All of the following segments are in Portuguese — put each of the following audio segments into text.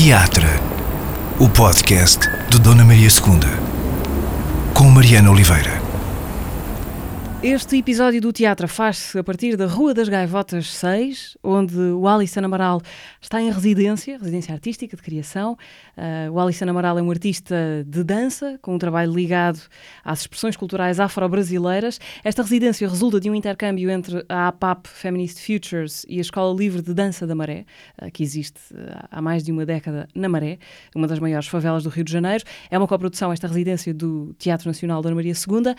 Teatro, o podcast de Dona Maria II, com Mariana Oliveira. Este episódio do teatro faz-se a partir da Rua das Gaivotas 6, onde o Alisson Amaral está em residência, residência artística de criação. Uh, o Alisson Amaral é um artista de dança, com um trabalho ligado às expressões culturais afro-brasileiras. Esta residência resulta de um intercâmbio entre a APAP Feminist Futures e a Escola Livre de Dança da Maré, uh, que existe uh, há mais de uma década na Maré, uma das maiores favelas do Rio de Janeiro. É uma coprodução, esta residência do Teatro Nacional Dona Maria II.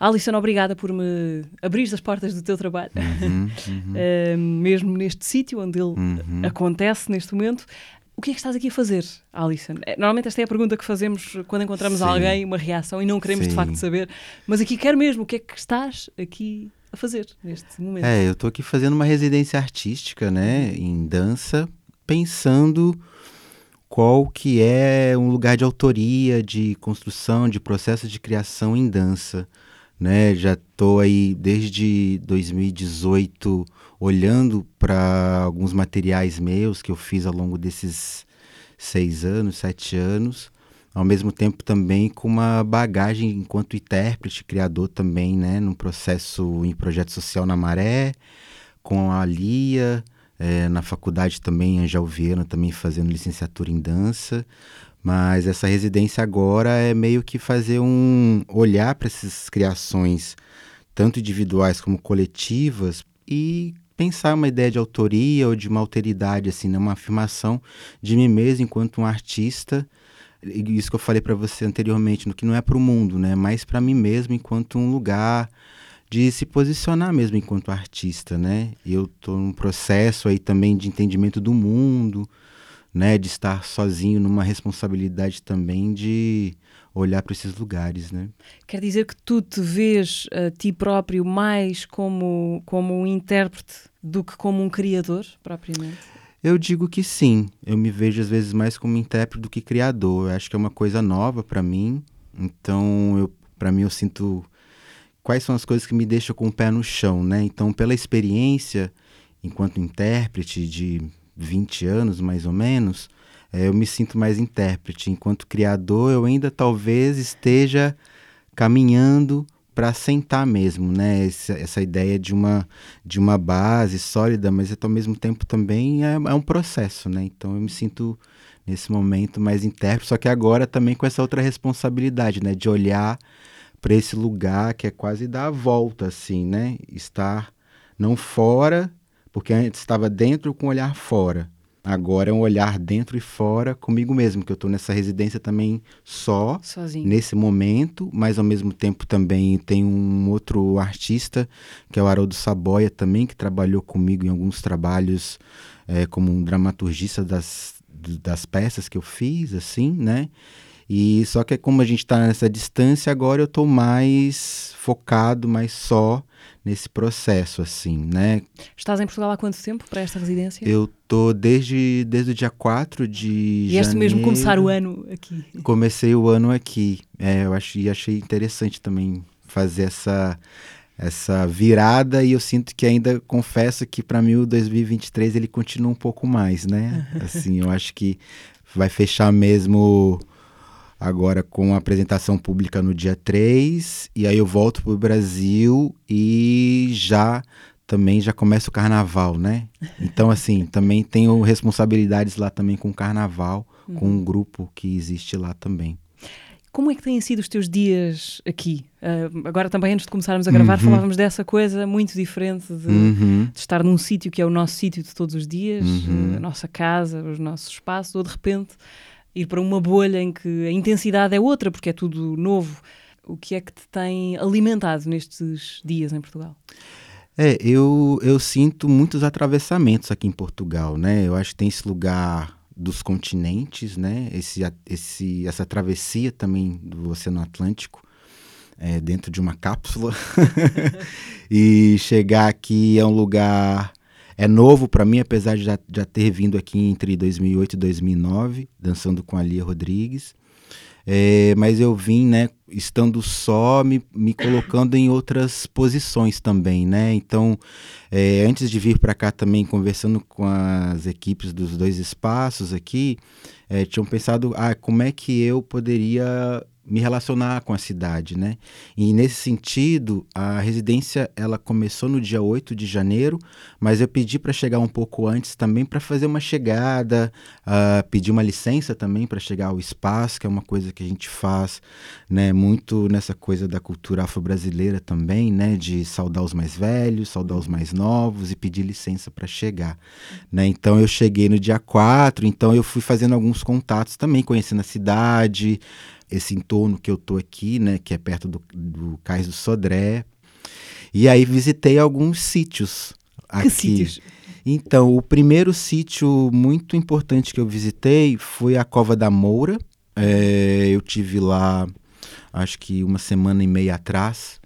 Alison, obrigada por me abrir as portas do teu trabalho, uhum, uhum. uh, mesmo neste sítio onde ele uhum. acontece neste momento. O que é que estás aqui a fazer, Alison? É, normalmente esta é a pergunta que fazemos quando encontramos Sim. alguém, uma reação, e não queremos Sim. de facto saber. Mas aqui quero mesmo, o que é que estás aqui a fazer neste momento? É, eu estou aqui fazendo uma residência artística, né, em dança, pensando qual que é um lugar de autoria, de construção, de processo de criação em dança né? Já estou aí desde 2018 olhando para alguns materiais meus que eu fiz ao longo desses seis anos, sete anos, ao mesmo tempo também com uma bagagem enquanto intérprete, criador também, né? Num processo em projeto social na Maré, com a Lia, é, na faculdade também, Angel Viana, também fazendo licenciatura em dança. Mas essa residência agora é meio que fazer um olhar para essas criações, tanto individuais como coletivas, e pensar uma ideia de autoria ou de uma alteridade, assim, né? uma afirmação de mim mesmo enquanto um artista. Isso que eu falei para você anteriormente, no que não é para o mundo, né? Mas para mim mesmo enquanto um lugar de se posicionar mesmo enquanto artista, né? Eu estou num processo aí também de entendimento do mundo, né, de estar sozinho numa responsabilidade também de olhar para esses lugares, né? Quer dizer que tu te vês a ti próprio mais como como um intérprete do que como um criador propriamente? Eu digo que sim. Eu me vejo às vezes mais como intérprete do que criador. Eu acho que é uma coisa nova para mim. Então, eu para mim eu sinto quais são as coisas que me deixam com o pé no chão, né? Então, pela experiência enquanto intérprete de 20 anos, mais ou menos, é, eu me sinto mais intérprete. Enquanto criador, eu ainda talvez esteja caminhando para sentar mesmo, né? Essa, essa, ideia de uma, de uma base sólida, mas ao mesmo tempo também é, é um processo, né? Então eu me sinto nesse momento mais intérprete, só que agora também com essa outra responsabilidade, né? De olhar para esse lugar que é quase dar a volta, assim, né? Estar não fora porque antes estava dentro com o olhar fora. Agora é um olhar dentro e fora comigo mesmo, que eu estou nessa residência também só, Sozinho. nesse momento, mas ao mesmo tempo também tem um outro artista, que é o Haroldo Saboia também, que trabalhou comigo em alguns trabalhos é, como um dramaturgista das, das peças que eu fiz, assim, né? E só que como a gente está nessa distância, agora eu estou mais focado, mais só nesse processo, assim, né? Estás em Portugal há quanto tempo para esta residência? Eu tô desde, desde o dia 4 de e janeiro. este mesmo começar o ano aqui? Comecei o ano aqui. É, eu achei, achei interessante também fazer essa essa virada e eu sinto que ainda confesso que para mim o 2023 ele continua um pouco mais, né? Assim, eu acho que vai fechar mesmo agora com a apresentação pública no dia 3, e aí eu volto para o Brasil e já também já começa o carnaval, né? Então, assim, também tenho responsabilidades lá também com o carnaval, uhum. com um grupo que existe lá também. Como é que têm sido os teus dias aqui? Uh, agora também, antes de começarmos a gravar, uhum. falávamos dessa coisa muito diferente de, uhum. de estar num sítio que é o nosso sítio de todos os dias, uhum. a nossa casa, os nossos espaços, ou de repente ir para uma bolha em que a intensidade é outra, porque é tudo novo. O que é que te tem alimentado nestes dias em Portugal? É, eu, eu sinto muitos atravessamentos aqui em Portugal, né? Eu acho que tem esse lugar dos continentes, né? Esse, esse, essa travessia também do Oceano Atlântico é, dentro de uma cápsula e chegar aqui é um lugar é novo para mim, apesar de já, já, ter vindo aqui entre 2008 e 2009, dançando com a Lia Rodrigues. é, mas eu vim, né, estando só, me, me colocando em outras posições também, né? Então, é, antes de vir para cá também, conversando com as equipes dos dois espaços aqui, é, tinham pensado, ah, como é que eu poderia me relacionar com a cidade, né? E nesse sentido, a residência ela começou no dia 8 de janeiro, mas eu pedi para chegar um pouco antes também para fazer uma chegada, uh, pedir uma licença também para chegar ao espaço, que é uma coisa que a gente faz, né, muito nessa coisa da cultura afro-brasileira também, né, de saudar os mais velhos, saudar os mais novos e pedir licença para chegar, né? Então eu cheguei no dia 4, então eu fui fazendo alguns contatos também, conhecendo a cidade, esse entorno que eu tô aqui, né, que é perto do, do Cais do Sodré. E aí visitei alguns sítios aqui. Que sítios? Então, o primeiro sítio muito importante que eu visitei foi a Cova da Moura. É, eu tive lá, acho que uma semana e meia atrás.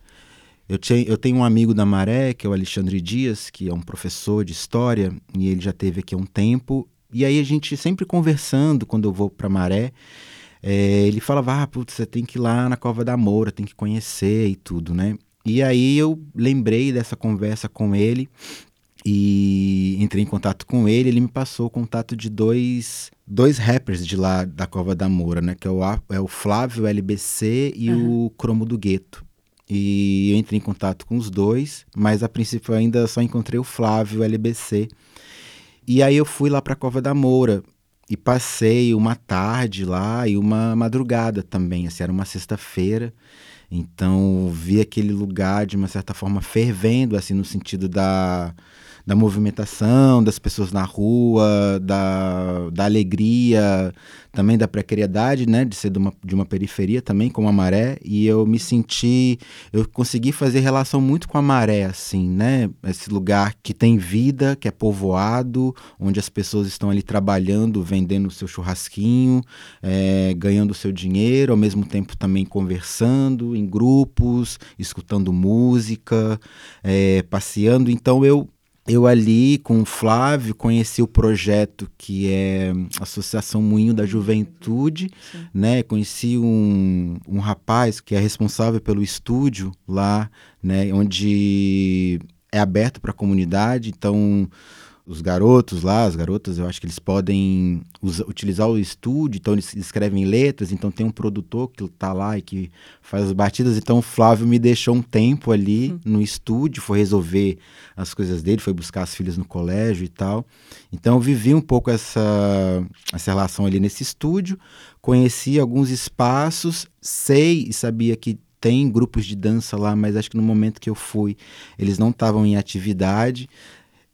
Eu, tinha, eu tenho um amigo da Maré, que é o Alexandre Dias, que é um professor de história, e ele já teve aqui há um tempo. E aí a gente sempre conversando quando eu vou para Maré, é, ele falava, ah, putz, você tem que ir lá na Cova da Moura, tem que conhecer e tudo, né? E aí eu lembrei dessa conversa com ele e entrei em contato com ele. Ele me passou o contato de dois, dois rappers de lá da Cova da Moura, né? Que é o, é o Flávio LBC e uhum. o Cromo do Gueto. E eu entrei em contato com os dois, mas a princípio ainda só encontrei o Flávio LBC. E aí eu fui lá para a Cova da Moura e passei uma tarde lá e uma madrugada também. Assim, era uma sexta-feira. Então vi aquele lugar de uma certa forma fervendo, assim, no sentido da da movimentação das pessoas na rua, da, da alegria, também da precariedade, né, de ser de uma, de uma periferia também, como a maré, e eu me senti, eu consegui fazer relação muito com a maré, assim, né, esse lugar que tem vida, que é povoado, onde as pessoas estão ali trabalhando, vendendo o seu churrasquinho, é, ganhando o seu dinheiro, ao mesmo tempo também conversando em grupos, escutando música, é, passeando, então eu eu ali com o Flávio conheci o projeto que é Associação Moinho da Juventude, Sim. né? Conheci um, um rapaz que é responsável pelo estúdio lá, né? Onde é aberto para a comunidade, então os garotos lá, as garotas, eu acho que eles podem utilizar o estúdio, então eles escrevem letras, então tem um produtor que tá lá e que faz as batidas, então o Flávio me deixou um tempo ali uhum. no estúdio, foi resolver as coisas dele, foi buscar as filhas no colégio e tal. Então eu vivi um pouco essa, essa relação ali nesse estúdio, conheci alguns espaços, sei e sabia que tem grupos de dança lá, mas acho que no momento que eu fui, eles não estavam em atividade.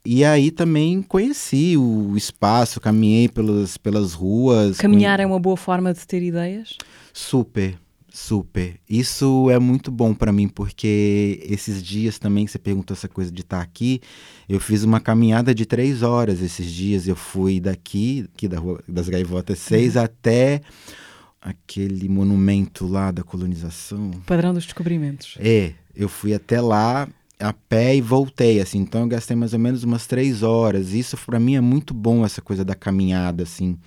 E aí também conheci o espaço, caminhei pelas, pelas ruas. Caminhar é uma boa forma de ter ideias? Super, super. Isso é muito bom para mim, porque esses dias também que você perguntou essa coisa de estar aqui, eu fiz uma caminhada de três horas esses dias. Eu fui daqui, aqui da Rua das Gaivotas 6, uhum. até aquele monumento lá da colonização. Padrão dos descobrimentos. É, eu fui até lá a pé e voltei, assim. Então eu gastei mais ou menos umas três horas. Isso para mim é muito bom essa coisa da caminhada, assim.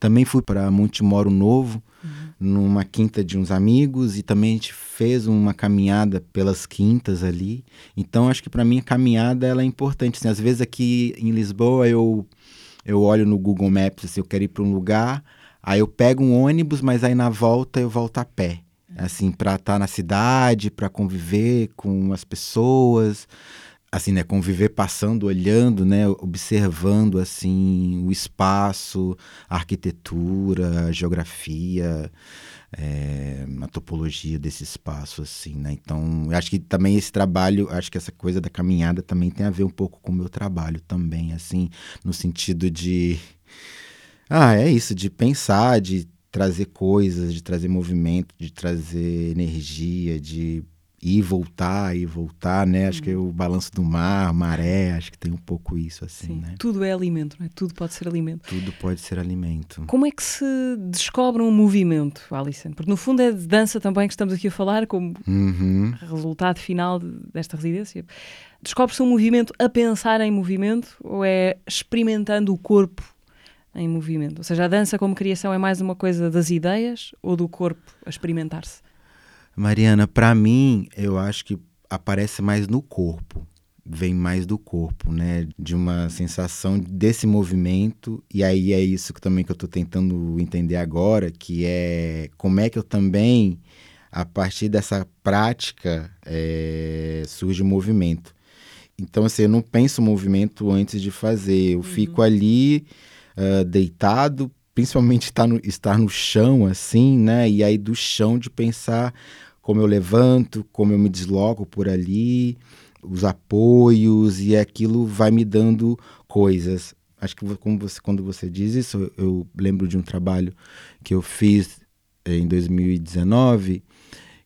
Também fui para Montemoro Novo, uhum. numa quinta de uns amigos e também a gente fez uma caminhada pelas quintas ali. Então acho que para mim a caminhada ela é importante. Assim, às vezes aqui em Lisboa eu eu olho no Google Maps, assim, eu quero ir para um lugar, aí eu pego um ônibus, mas aí na volta eu volto a pé assim, para estar tá na cidade, para conviver com as pessoas, assim, né, conviver passando, olhando, né, observando assim o espaço, a arquitetura, a geografia, é, a topologia desse espaço, assim, né? Então, acho que também esse trabalho, acho que essa coisa da caminhada também tem a ver um pouco com o meu trabalho também, assim, no sentido de ah, é isso, de pensar, de trazer coisas, de trazer movimento, de trazer energia, de ir voltar e voltar, né? Acho que é o balanço do mar, maré, acho que tem um pouco isso assim, Sim, né? Tudo é alimento, não é? Tudo pode ser alimento. Tudo pode ser alimento. Como é que se descobre um movimento, Alison? Porque no fundo é de dança também que estamos aqui a falar, como uhum. resultado final desta residência. Descobre-se um movimento a pensar em movimento ou é experimentando o corpo em movimento? Ou seja, a dança como criação é mais uma coisa das ideias ou do corpo a experimentar-se? Mariana, para mim, eu acho que aparece mais no corpo, vem mais do corpo, né? De uma sensação desse movimento e aí é isso que também que eu estou tentando entender agora, que é como é que eu também a partir dessa prática é, surge o movimento. Então, assim, eu não penso o movimento antes de fazer. Eu uhum. fico ali uh, deitado, principalmente estar no, estar no chão, assim, né? E aí do chão de pensar como eu levanto, como eu me desloco por ali, os apoios, e aquilo vai me dando coisas. Acho que como você, quando você diz isso, eu lembro de um trabalho que eu fiz eh, em 2019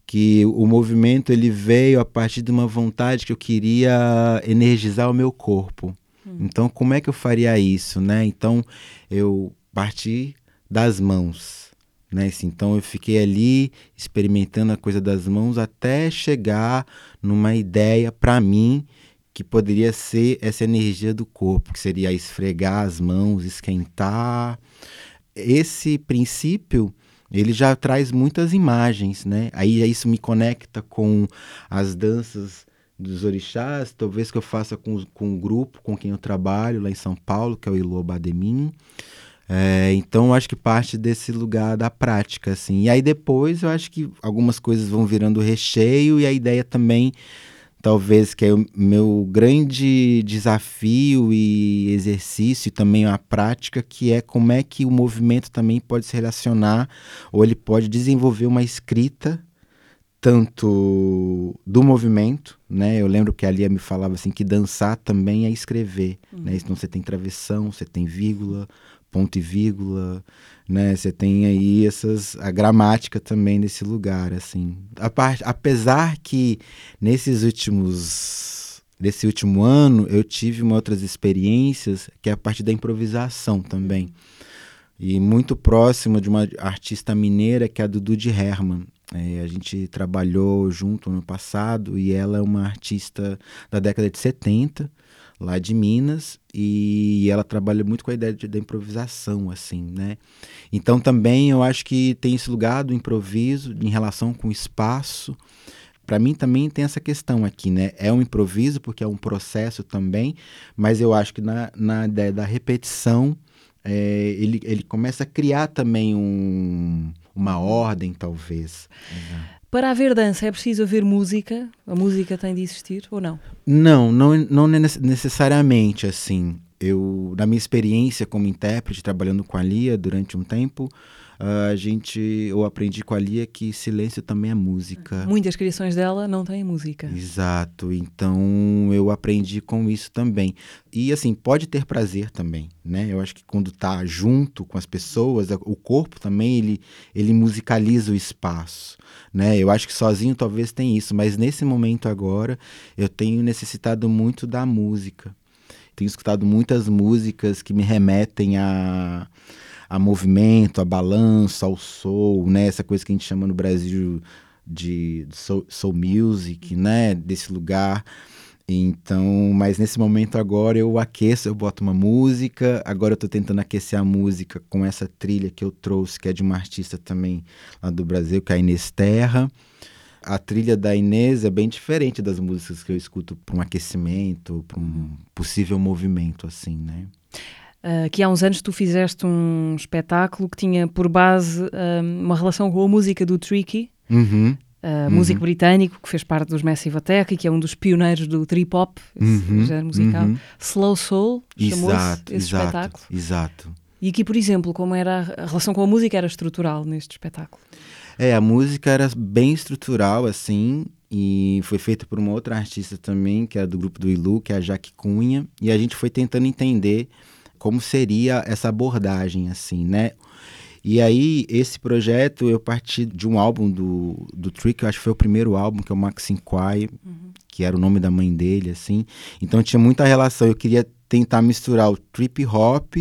que o movimento ele veio a partir de uma vontade que eu queria energizar o meu corpo. Hum. Então, como é que eu faria isso, né? Então, eu parti das mãos, né? Assim, então, eu fiquei ali experimentando a coisa das mãos até chegar numa ideia para mim que poderia ser essa energia do corpo, que seria esfregar as mãos, esquentar. Esse princípio ele já traz muitas imagens, né? Aí isso me conecta com as danças dos orixás, talvez que eu faça com, com um grupo com quem eu trabalho lá em São Paulo, que é o Ilu Bademim. É, então, eu acho que parte desse lugar da prática, assim. E aí depois eu acho que algumas coisas vão virando recheio e a ideia também talvez que é o meu grande desafio e exercício e também a prática, que é como é que o movimento também pode se relacionar ou ele pode desenvolver uma escrita tanto do movimento, né? Eu lembro que a Lia me falava assim que dançar também é escrever, né? uhum. né? Então você tem travessão, você tem vírgula, ponto e vírgula, né? Você tem aí essas a gramática também desse lugar, assim. A parte, apesar que nesses últimos nesse último ano eu tive uma outras experiências que é a parte da improvisação também. E muito próximo de uma artista mineira que é a Dudu de Herman. É, a gente trabalhou junto no passado e ela é uma artista da década de 70 lá de Minas e ela trabalha muito com a ideia de, da improvisação, assim, né? Então também eu acho que tem esse lugar do improviso em relação com o espaço. Para mim também tem essa questão aqui, né? É um improviso porque é um processo também, mas eu acho que na, na ideia da repetição é, ele, ele começa a criar também um, uma ordem, talvez. Uhum. Para haver dança é preciso haver música? A música tem de existir ou não? Não, não, não necessariamente assim. Eu, na minha experiência como intérprete, trabalhando com a Lia durante um tempo, a gente, eu aprendi com a Lia que silêncio também é música. Muitas criações dela não têm música. Exato, então eu aprendi com isso também. E assim, pode ter prazer também, né? Eu acho que quando tá junto com as pessoas, o corpo também, ele, ele musicaliza o espaço, né? Eu acho que sozinho talvez tenha isso, mas nesse momento agora, eu tenho necessitado muito da música. Tenho escutado muitas músicas que me remetem a a movimento, a balanço, ao soul, né? Essa coisa que a gente chama no Brasil de soul, soul music, né? Desse lugar. Então, mas nesse momento agora eu aqueço, eu boto uma música. Agora eu tô tentando aquecer a música com essa trilha que eu trouxe, que é de uma artista também lá do Brasil, que é a Inês Terra. A trilha da Inês é bem diferente das músicas que eu escuto para um aquecimento, para um possível movimento, assim, né? Uh, que há uns anos tu fizeste um espetáculo que tinha por base uh, uma relação com a música do Tricky, uhum. Uh, uhum. músico britânico que fez parte dos Massive Attack e que é um dos pioneiros do trip hop, uhum. género musical. Uhum. Slow Soul, chamou-se esse exato, espetáculo. Exato. E aqui, por exemplo, como era a relação com a música era estrutural neste espetáculo? É, a música era bem estrutural, assim, e foi feita por uma outra artista também, que é do grupo do Ilu, que é a Jaque Cunha, e a gente foi tentando entender como seria essa abordagem, assim, né? E aí, esse projeto, eu parti de um álbum do, do Trick, eu acho que foi o primeiro álbum, que é o Maxim Quai, uhum. que era o nome da mãe dele, assim. Então tinha muita relação, eu queria tentar misturar o trip hop,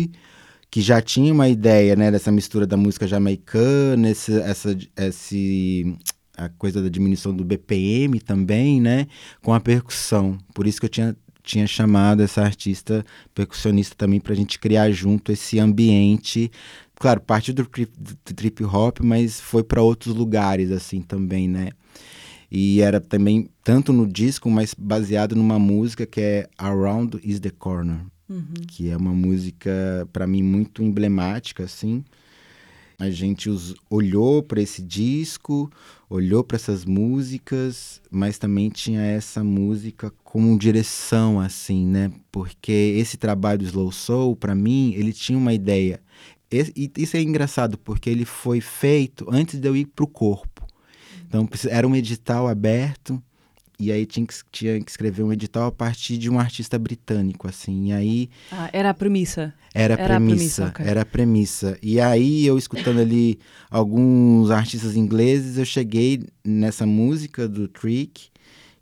que já tinha uma ideia, né, dessa mistura da música jamaicana, esse, essa, esse, a coisa da diminuição do BPM também, né, com a percussão. Por isso que eu tinha tinha chamado essa artista percussionista também para a gente criar junto esse ambiente. Claro, parte do trip, do trip hop, mas foi para outros lugares assim também, né? E era também tanto no disco, mas baseado numa música que é Around is the Corner, uhum. que é uma música para mim muito emblemática assim. A gente os, olhou para esse disco, olhou para essas músicas, mas também tinha essa música como direção, assim, né? Porque esse trabalho do Slow Soul, para mim, ele tinha uma ideia. E isso é engraçado, porque ele foi feito antes de eu ir para o corpo. Então, era um edital aberto e aí tinha que, tinha que escrever um edital a partir de um artista britânico, assim. E aí. Ah, era a premissa. Era a premissa. Era a premissa, okay. era a premissa. E aí, eu escutando ali alguns artistas ingleses, eu cheguei nessa música do Trick,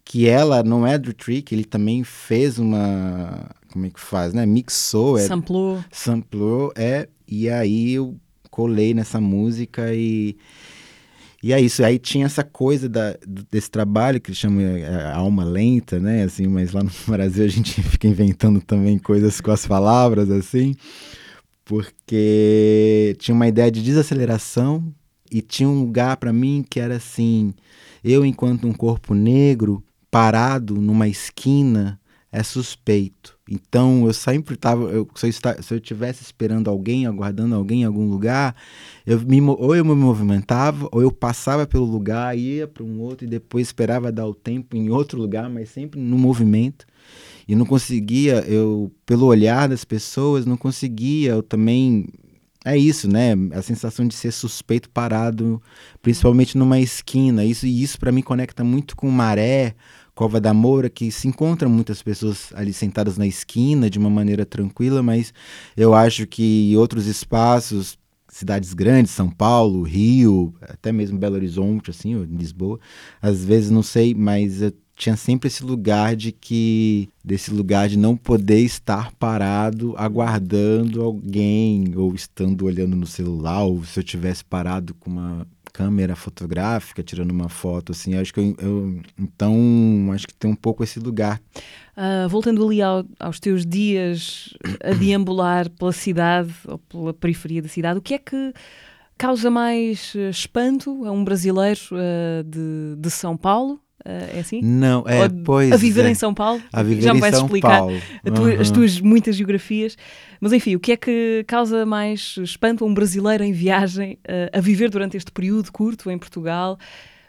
que ela não é do Trick, ele também fez uma. Como é que faz, né? Mixou. É, samplou. Samplou, é. E aí eu colei nessa música e e é isso, aí tinha essa coisa da, desse trabalho que chama é, alma lenta, né? Assim, mas lá no Brasil a gente fica inventando também coisas com as palavras, assim, porque tinha uma ideia de desaceleração e tinha um lugar para mim que era assim, eu enquanto um corpo negro parado numa esquina é suspeito. Então eu sempre estava, se, se eu estivesse esperando alguém, aguardando alguém em algum lugar, eu me, ou eu me movimentava, ou eu passava pelo lugar, ia para um outro e depois esperava dar o tempo em outro lugar, mas sempre no movimento. E não conseguia, eu, pelo olhar das pessoas, não conseguia, eu também. É isso, né? A sensação de ser suspeito parado, principalmente numa esquina. Isso, e isso para mim conecta muito com maré, Cova da Moura, que se encontram muitas pessoas ali sentadas na esquina de uma maneira tranquila, mas eu acho que outros espaços, cidades grandes, São Paulo, Rio, até mesmo Belo Horizonte, assim, ou Lisboa, às vezes não sei, mas eu tinha sempre esse lugar de que desse lugar de não poder estar parado aguardando alguém ou estando olhando no celular ou se eu tivesse parado com uma câmera fotográfica, tirando uma foto, assim. Acho que eu, eu então acho que tem um pouco esse lugar. Uh, voltando ali ao, aos teus dias a deambular pela cidade ou pela periferia da cidade, o que é que causa mais eh, espanto a um brasileiro uh, de, de São Paulo Uh, é assim? Não, é, Ou pois A viver é. em São Paulo? A viver Já me vais explicar uhum. tua, as tuas muitas geografias. Mas enfim, o que é que causa mais espanto a um brasileiro em viagem uh, a viver durante este período curto em Portugal?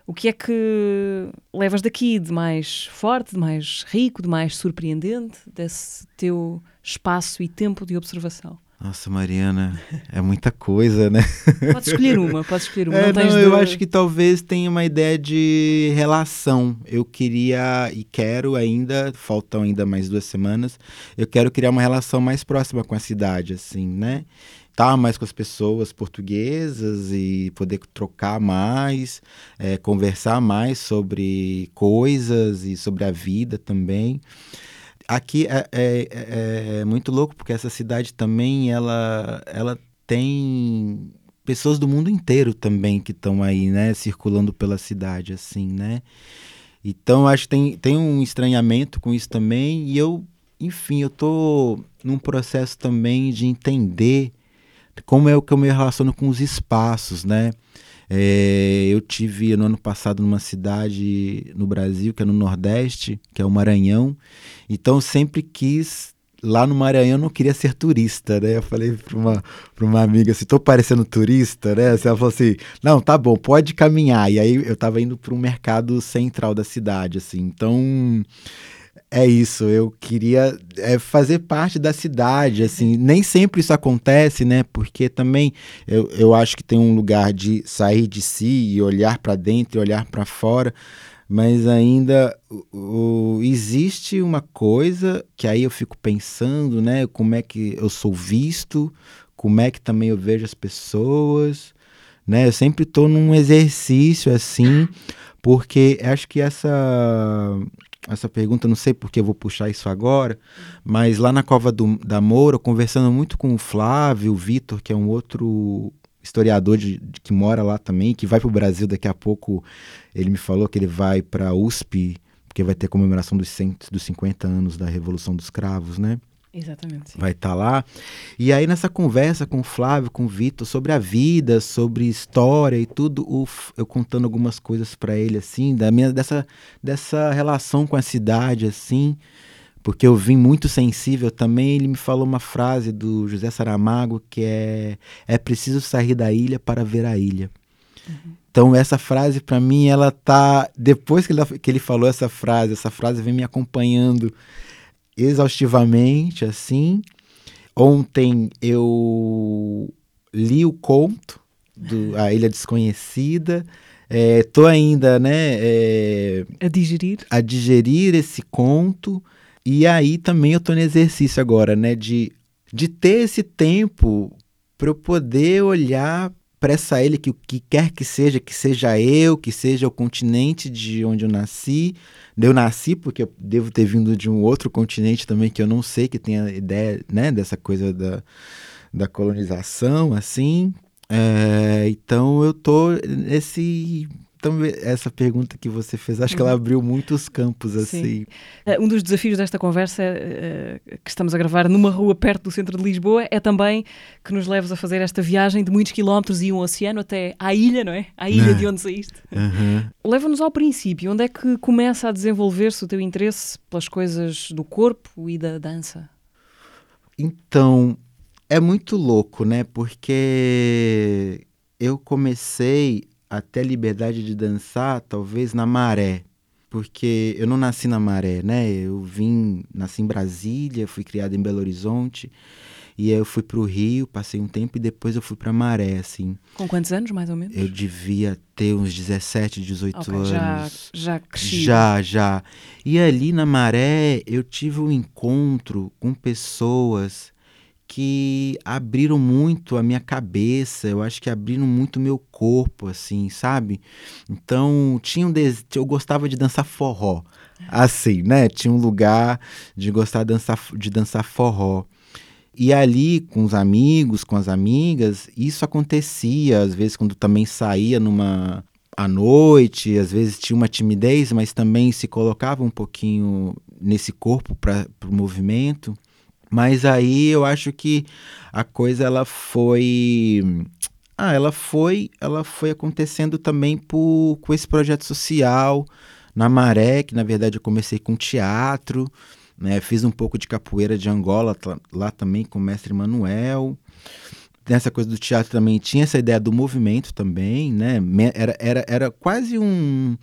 O que é que levas daqui de mais forte, de mais rico, de mais surpreendente desse teu espaço e tempo de observação? Nossa, Mariana, é muita coisa, né? Pode escolher uma, pode escolher uma. É, não, não eu acho que talvez tenha uma ideia de relação. Eu queria e quero ainda, faltam ainda mais duas semanas, eu quero criar uma relação mais próxima com a cidade, assim, né? Estar tá mais com as pessoas portuguesas e poder trocar mais, é, conversar mais sobre coisas e sobre a vida também aqui é, é, é, é, muito louco porque essa cidade também ela, ela tem pessoas do mundo inteiro também que estão aí, né, circulando pela cidade, assim, né? Então acho que tem, tem um estranhamento com isso também e eu, enfim, eu tô num processo também de entender como é o que eu me relaciono com os espaços, né? É, eu tive no ano passado numa cidade no Brasil, que é no Nordeste, que é o Maranhão. Então sempre quis lá no Maranhão eu não queria ser turista, né? Eu falei para uma, pra uma amiga assim, tô parecendo turista, né? Assim, ela falou assim, não, tá bom, pode caminhar. E aí eu tava indo para um mercado central da cidade, assim. Então é isso, eu queria é, fazer parte da cidade, assim, nem sempre isso acontece, né? Porque também eu, eu acho que tem um lugar de sair de si e olhar para dentro e olhar para fora, mas ainda o, o, existe uma coisa que aí eu fico pensando, né? Como é que eu sou visto, como é que também eu vejo as pessoas, né? Eu sempre estou num exercício assim, porque acho que essa essa pergunta, não sei porque eu vou puxar isso agora, mas lá na Cova do, da Moura, conversando muito com o Flávio, Vitor, que é um outro historiador de, de, que mora lá também, que vai para o Brasil daqui a pouco, ele me falou que ele vai para a USP porque vai ter comemoração dos, 100, dos 50 anos da Revolução dos Cravos, né? Exatamente. Vai estar tá lá. E aí, nessa conversa com o Flávio, com o Vitor, sobre a vida, sobre história e tudo, eu contando algumas coisas para ele, assim, da minha, dessa, dessa relação com a cidade, assim, porque eu vim muito sensível também. Ele me falou uma frase do José Saramago que é: É preciso sair da ilha para ver a ilha. Uhum. Então, essa frase, para mim, ela tá. Depois que ele, que ele falou essa frase, essa frase vem me acompanhando exaustivamente, assim. Ontem eu li o conto do A Ilha Desconhecida. É, tô ainda, né? É, a digerir. A digerir esse conto. E aí também eu tô no exercício agora, né? De, de ter esse tempo para eu poder olhar para essa ilha que o que quer que seja, que seja eu, que seja o continente de onde eu nasci. Eu nasci porque eu devo ter vindo de um outro continente também que eu não sei, que tem a ideia né, dessa coisa da, da colonização, assim. É, então eu tô nesse então, essa pergunta que você fez, acho que ela uhum. abriu muitos campos assim. Uh, um dos desafios desta conversa uh, que estamos a gravar numa rua perto do centro de Lisboa é também que nos leves a fazer esta viagem de muitos quilómetros e um oceano até à ilha, não é? À ilha de onde saíste. Uhum. Leva-nos ao princípio. Onde é que começa a desenvolver-se o teu interesse pelas coisas do corpo e da dança? Então, é muito louco, né? Porque eu comecei a ter liberdade de dançar, talvez na maré. Porque eu não nasci na maré, né? Eu vim, nasci em Brasília, fui criado em Belo Horizonte. E aí eu fui para o Rio, passei um tempo e depois eu fui para Maré, assim. Com quantos anos, mais ou menos? Eu devia ter uns 17, 18 okay, anos. Já, já cresci. Já, já. E ali na Maré eu tive um encontro com pessoas que abriram muito a minha cabeça, eu acho que abriram muito o meu corpo, assim, sabe? Então, tinha um des... eu gostava de dançar forró, assim, né? Tinha um lugar de gostar de dançar, de dançar forró. E ali, com os amigos, com as amigas, isso acontecia, às vezes, quando também saía numa à noite, às vezes tinha uma timidez, mas também se colocava um pouquinho nesse corpo para o movimento. Mas aí eu acho que a coisa ela foi ah, ela foi, ela foi acontecendo também por, com esse projeto social na Maré, que na verdade eu comecei com teatro, né? Fiz um pouco de capoeira de Angola lá também com o mestre Manuel. Nessa coisa do teatro também tinha essa ideia do movimento também, né? Era, era, era quase um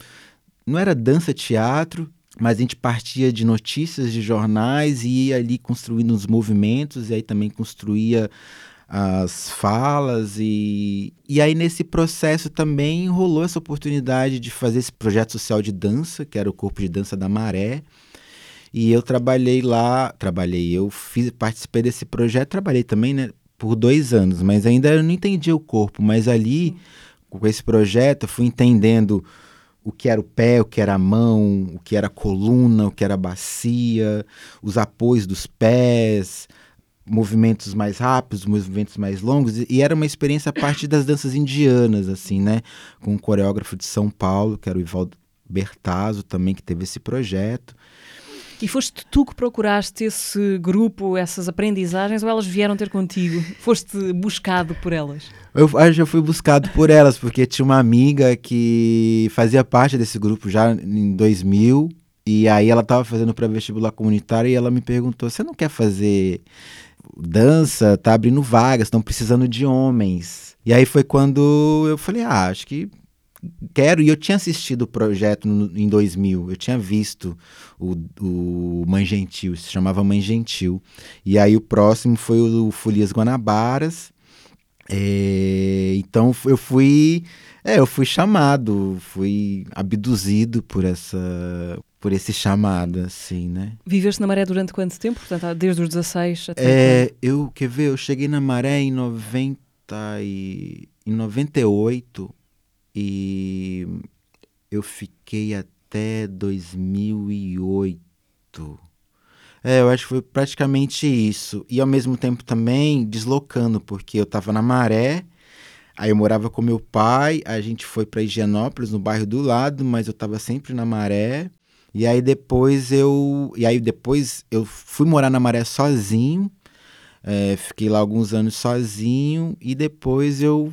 não era dança teatro, mas a gente partia de notícias de jornais e ia ali construindo os movimentos, e aí também construía as falas e, e aí nesse processo também rolou essa oportunidade de fazer esse projeto social de dança, que era o Corpo de Dança da Maré. E eu trabalhei lá, trabalhei, eu fiz, participei desse projeto, trabalhei também, né, por dois anos, mas ainda eu não entendia o corpo, mas ali, com esse projeto, eu fui entendendo o que era o pé, o que era a mão, o que era a coluna, o que era a bacia, os apoios dos pés, movimentos mais rápidos, movimentos mais longos, e era uma experiência a partir das danças indianas, assim, né? Com um coreógrafo de São Paulo, que era o Ivaldo Bertazzo também, que teve esse projeto. E foste tu que procuraste esse grupo, essas aprendizagens, ou elas vieram ter contigo? Foste buscado por elas? Eu acho que eu fui buscado por elas, porque tinha uma amiga que fazia parte desse grupo já em 2000, e aí ela estava fazendo pré-vestibular comunitário e ela me perguntou: você não quer fazer dança? Tá abrindo vagas, estão precisando de homens. E aí foi quando eu falei: ah, acho que quero. E eu tinha assistido o projeto no, em 2000, eu tinha visto o, o Mãe Gentil, se chamava Mãe Gentil. E aí o próximo foi o Folias Guanabaras. É, então eu fui, é, eu fui chamado, fui abduzido por essa, por esse chamado, assim, né? Viveste na Maré durante quanto tempo? Portanto, desde os 16 até. É, eu, quer ver, eu cheguei na Maré em 90 e em 98 e eu fiquei até 2008. É, eu acho que foi praticamente isso. E ao mesmo tempo também deslocando, porque eu estava na Maré, aí eu morava com meu pai, a gente foi para Higienópolis, no bairro do lado, mas eu estava sempre na Maré. E aí depois eu. E aí depois eu fui morar na Maré sozinho. É, fiquei lá alguns anos sozinho. E depois eu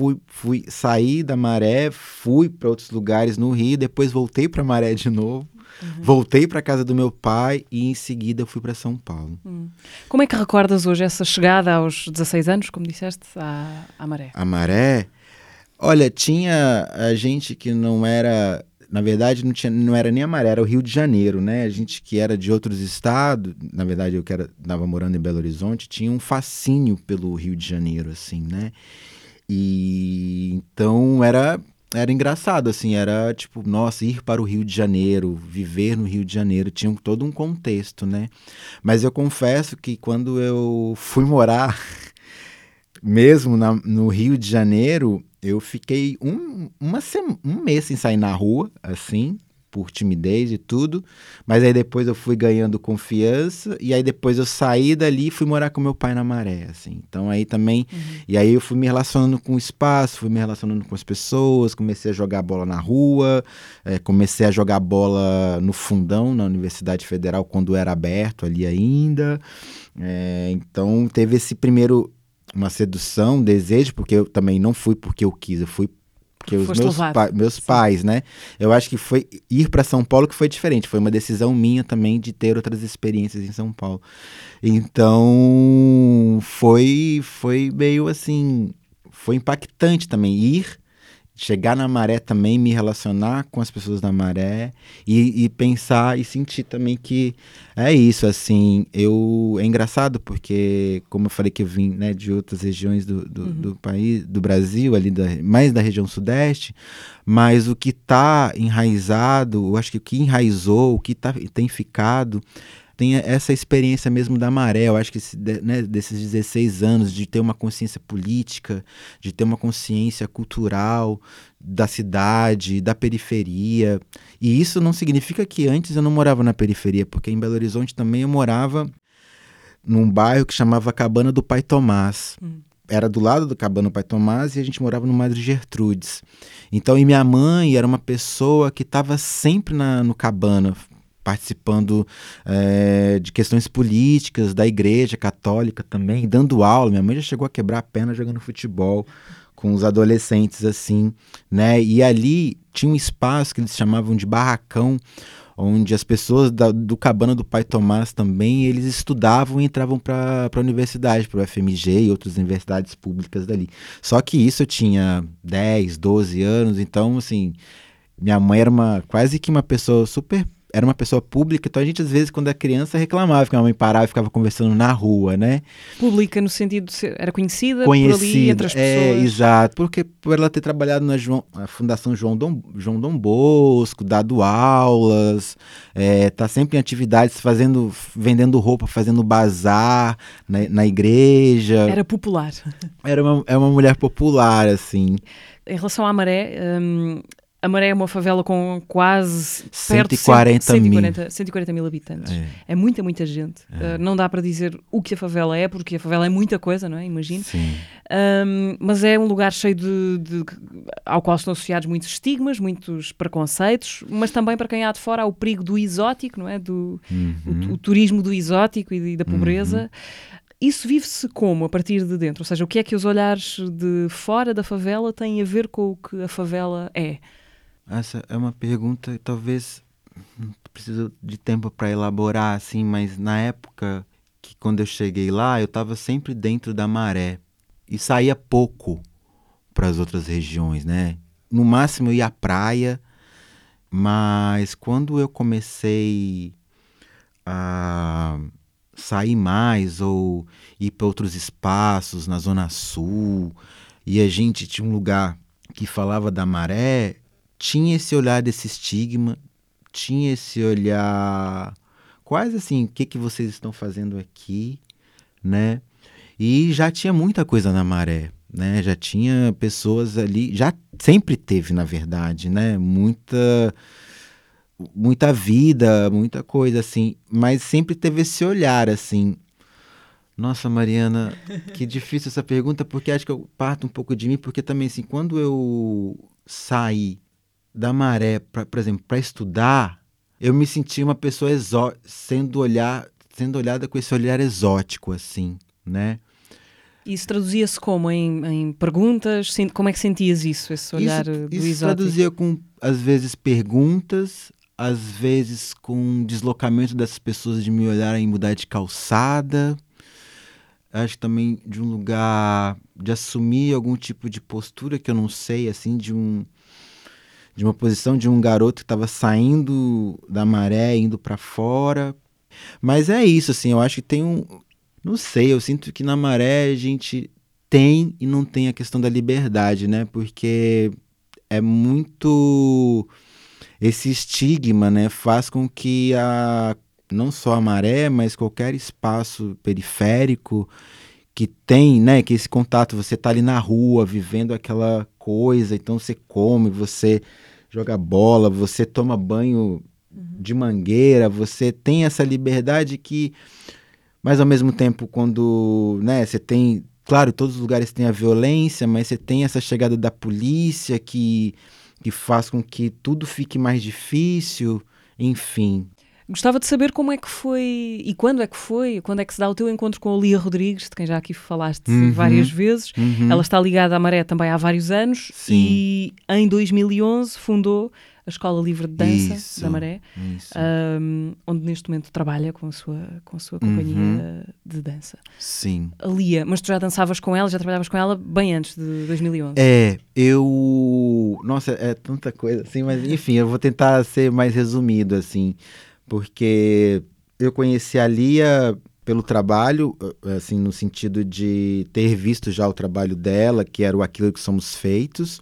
fui, fui sair da Maré, fui para outros lugares no Rio, depois voltei para Maré de novo. Uhum. Voltei para casa do meu pai e em seguida fui para São Paulo. Uhum. Como é que recordas hoje essa chegada aos 16 anos, como disseste, à, à Maré? A Maré? Olha, tinha a gente que não era na verdade, não, tinha, não era nem a Maré, era o Rio de Janeiro, né? A gente que era de outros estados, na verdade eu que estava morando em Belo Horizonte, tinha um fascínio pelo Rio de Janeiro, assim, né? E então era era engraçado, assim, era tipo, nossa, ir para o Rio de Janeiro, viver no Rio de Janeiro, tinha todo um contexto, né? Mas eu confesso que quando eu fui morar mesmo na, no Rio de Janeiro, eu fiquei um, uma um mês sem sair na rua, assim, por timidez e tudo. Mas aí depois eu fui ganhando confiança e aí depois eu saí dali e fui morar com meu pai na Maré, assim. Então aí também, uhum. e aí eu fui me relacionando com o espaço, fui me relacionando com as pessoas, comecei a jogar bola na rua, é, comecei a jogar bola no fundão na Universidade Federal quando era aberto ali ainda. É, então teve esse primeiro uma sedução, um desejo, porque eu também não fui porque eu quis, eu fui porque os meus, pa meus pais, né? Eu acho que foi ir para São Paulo que foi diferente, foi uma decisão minha também de ter outras experiências em São Paulo. Então, foi foi meio assim, foi impactante também ir chegar na maré também, me relacionar com as pessoas da maré e, e, pensar e sentir também que é isso, assim, eu é engraçado porque, como eu falei que eu vim né, de outras regiões do, do, uhum. do país, do Brasil, ali da, mais da região sudeste, mas o que está enraizado, eu acho que o que enraizou, o que tá, tem ficado tem essa experiência mesmo da maré. Eu acho que esse, né, desses 16 anos, de ter uma consciência política, de ter uma consciência cultural da cidade, da periferia. E isso não significa que antes eu não morava na periferia, porque em Belo Horizonte também eu morava num bairro que chamava Cabana do Pai Tomás. Hum era do lado do Cabana do Pai Tomás e a gente morava no Madre Gertrudes. Então, e minha mãe era uma pessoa que estava sempre na, no Cabana, participando é, de questões políticas da igreja católica também, dando aula. Minha mãe já chegou a quebrar a perna jogando futebol com os adolescentes assim, né? E ali tinha um espaço que eles chamavam de barracão, onde as pessoas da, do Cabana do Pai Tomás também, eles estudavam e entravam para a universidade, para o FMG e outras universidades públicas dali. Só que isso eu tinha 10, 12 anos, então assim, minha mãe era uma quase que uma pessoa super era uma pessoa pública, então a gente às vezes quando era criança reclamava que a mãe parava e ficava conversando na rua, né? Pública no sentido de ser, era conhecida, conhecida por ali entre as é, pessoas. É, exato, porque por ela ter trabalhado na, João, Fundação João Dom, João Dom Bosco, dado aulas, é, tá sempre em atividades fazendo, vendendo roupa, fazendo bazar na, na igreja. Era popular. Era uma, era uma mulher popular, assim. Em relação à maré, hum, a Maré é uma favela com quase 140, 140, mil. 140 mil habitantes. É, é muita, muita gente. É. Uh, não dá para dizer o que a favela é, porque a favela é muita coisa, não é? Imagino. Um, mas é um lugar cheio de, de, ao qual estão associados muitos estigmas, muitos preconceitos, mas também para quem há de fora há o perigo do exótico, não é? Do, uhum. o, o, turismo do exótico e, da pobreza. Uhum. Isso vive-se como a partir de dentro? Ou seja, o que é que os olhares de fora da favela têm a ver com o que a favela é? Essa é uma pergunta talvez preciso de tempo para elaborar assim, mas na época que quando eu cheguei lá, eu estava sempre dentro da maré e saía pouco para as outras regiões, né? No máximo eu ia à praia, mas quando eu comecei a sair mais ou ir para outros espaços na zona sul e a gente tinha um lugar que falava da maré, tinha esse olhar desse estigma, tinha esse olhar quase assim, o que, que vocês estão fazendo aqui, né? E já tinha muita coisa na maré, né? Já tinha pessoas ali, já sempre teve, na verdade, né? Muita muita vida, muita coisa assim, mas sempre teve esse olhar assim. Nossa, Mariana, que difícil essa pergunta, porque acho que eu parto um pouco de mim, porque também assim, quando eu saí da maré, pra, por exemplo, para estudar, eu me senti uma pessoa exó sendo olhar, sendo olhada com esse olhar exótico assim, né? Isso traduzia-se como? Em, em, perguntas? Como é que sentias isso, esse olhar isso, do isso exótico? traduzia com, às vezes, perguntas, às vezes com deslocamento dessas pessoas de me olharem mudar de calçada. Acho também de um lugar de assumir algum tipo de postura que eu não sei, assim, de um de uma posição de um garoto que estava saindo da maré, indo para fora. Mas é isso, assim, eu acho que tem um, não sei, eu sinto que na maré a gente tem e não tem a questão da liberdade, né? Porque é muito esse estigma, né, faz com que a não só a maré, mas qualquer espaço periférico que tem, né, que esse contato, você tá ali na rua, vivendo aquela coisa, então você come, você joga bola, você toma banho uhum. de mangueira, você tem essa liberdade que mas ao mesmo tempo, quando né, você tem. Claro, todos os lugares têm a violência, mas você tem essa chegada da polícia que, que faz com que tudo fique mais difícil, enfim. Gostava de saber como é que foi e quando é que foi, quando é que se dá o teu encontro com a Lia Rodrigues, de quem já aqui falaste uhum, várias vezes. Uhum. Ela está ligada à Maré também há vários anos Sim. e em 2011 fundou a Escola Livre de Dança isso, da Maré, um, onde neste momento trabalha com a sua, com a sua companhia uhum. de dança. Sim. A Lia, mas tu já dançavas com ela, já trabalhavas com ela bem antes de 2011. É, eu. Nossa, é tanta coisa assim, mas enfim, eu vou tentar ser mais resumido, assim, porque eu conheci a Lia pelo trabalho, assim, no sentido de ter visto já o trabalho dela, que era o Aquilo que Somos Feitos.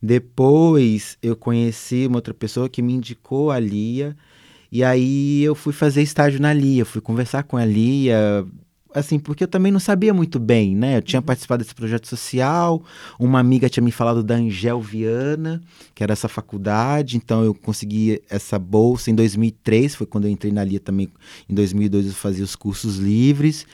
Depois eu conheci uma outra pessoa que me indicou a Lia. E aí eu fui fazer estágio na Lia, fui conversar com a Lia, assim, porque eu também não sabia muito bem, né? Eu tinha uhum. participado desse projeto social, uma amiga tinha me falado da Angel Viana, que era essa faculdade, então eu consegui essa bolsa em 2003, foi quando eu entrei na Lia também, em 2002 eu fazia os cursos livres.